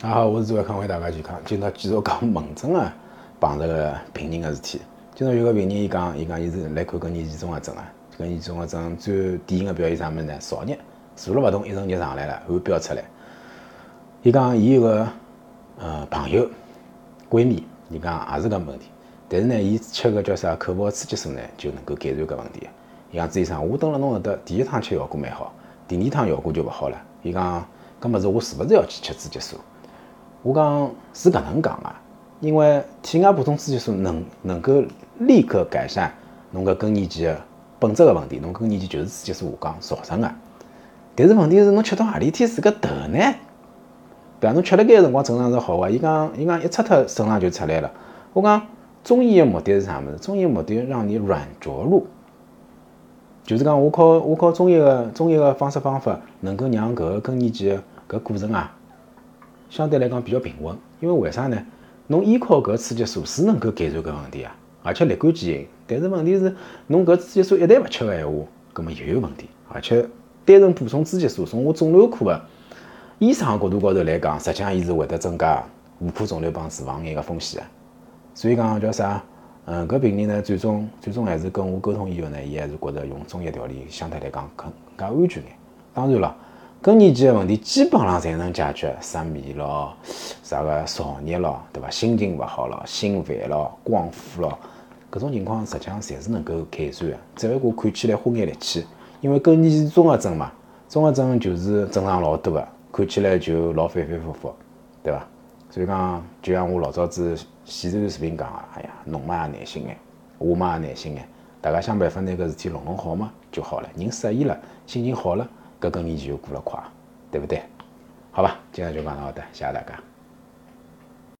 啊好，我是周康，为大家健康。今朝继续讲门诊啊碰着个病人个事体。今朝有个病人，伊讲，伊讲，伊是来看更年期综合症啊。更年期综合症最典型个表现啥物事呢？燥热，坐了勿动，一阵热上来了，汗飙出来。伊讲，伊有个呃朋友闺蜜，伊讲也是搿问题，但是呢，伊吃个叫啥口服雌激素呢，就能够改善搿问题。伊讲朱医生，我蹲辣侬搿搭，第一趟吃效果蛮好，第二趟效果就勿好了。伊讲，搿物事我是勿是要去吃雌激素？我讲是搿能讲啊，因为体外补充雌激素能能够立刻改善侬个更年期个本质个问题，侬更年期就是雌激素下降造成个。但是问题是侬吃到何里天是个头呢？对伐？侬吃了该辰光正常是好个，伊讲伊讲一擦脱身上就出来了。我讲中医个目的是啥物事？中医个目的让你软着陆，就是讲我靠我靠中医个中医个方式方法，能够让搿个更年期个搿过程啊。相对来讲比较平稳，因为为啥呢？侬依靠搿雌激素是能够改善搿问题啊，而且立竿见影。但是问题是，侬搿雌激素一旦勿吃个闲话，葛末又有问题。而且单纯补充雌激素，从我肿瘤科个医生角度高头来讲，实际上伊是会得增加妇科肿瘤帮脂肪癌个风险个。所以讲叫啥？嗯，搿病人呢，最终最终还是跟我沟通以后呢，伊还是觉得用中药调理相对来讲更加安全眼。当然了。更年期的问题基本上侪能解决，失眠咯，啥个燥热咯，对伐？心情勿好咯，心烦咯，光火咯，搿种情况实际上侪是能够改善的。只不过看起来花眼力气，因为更年期综合症嘛，综合症就是症状老多个，看起来就老反反复复，对伐？所以讲，就像我老早子前头视频讲个，哎呀，侬嘛也耐心眼，我嘛也耐心眼，大家想办法拿搿事体弄弄好嘛就好了。人适意了，心情好了。搿跟年就过了快，对不对？好吧，今天就讲到这，谢谢大家。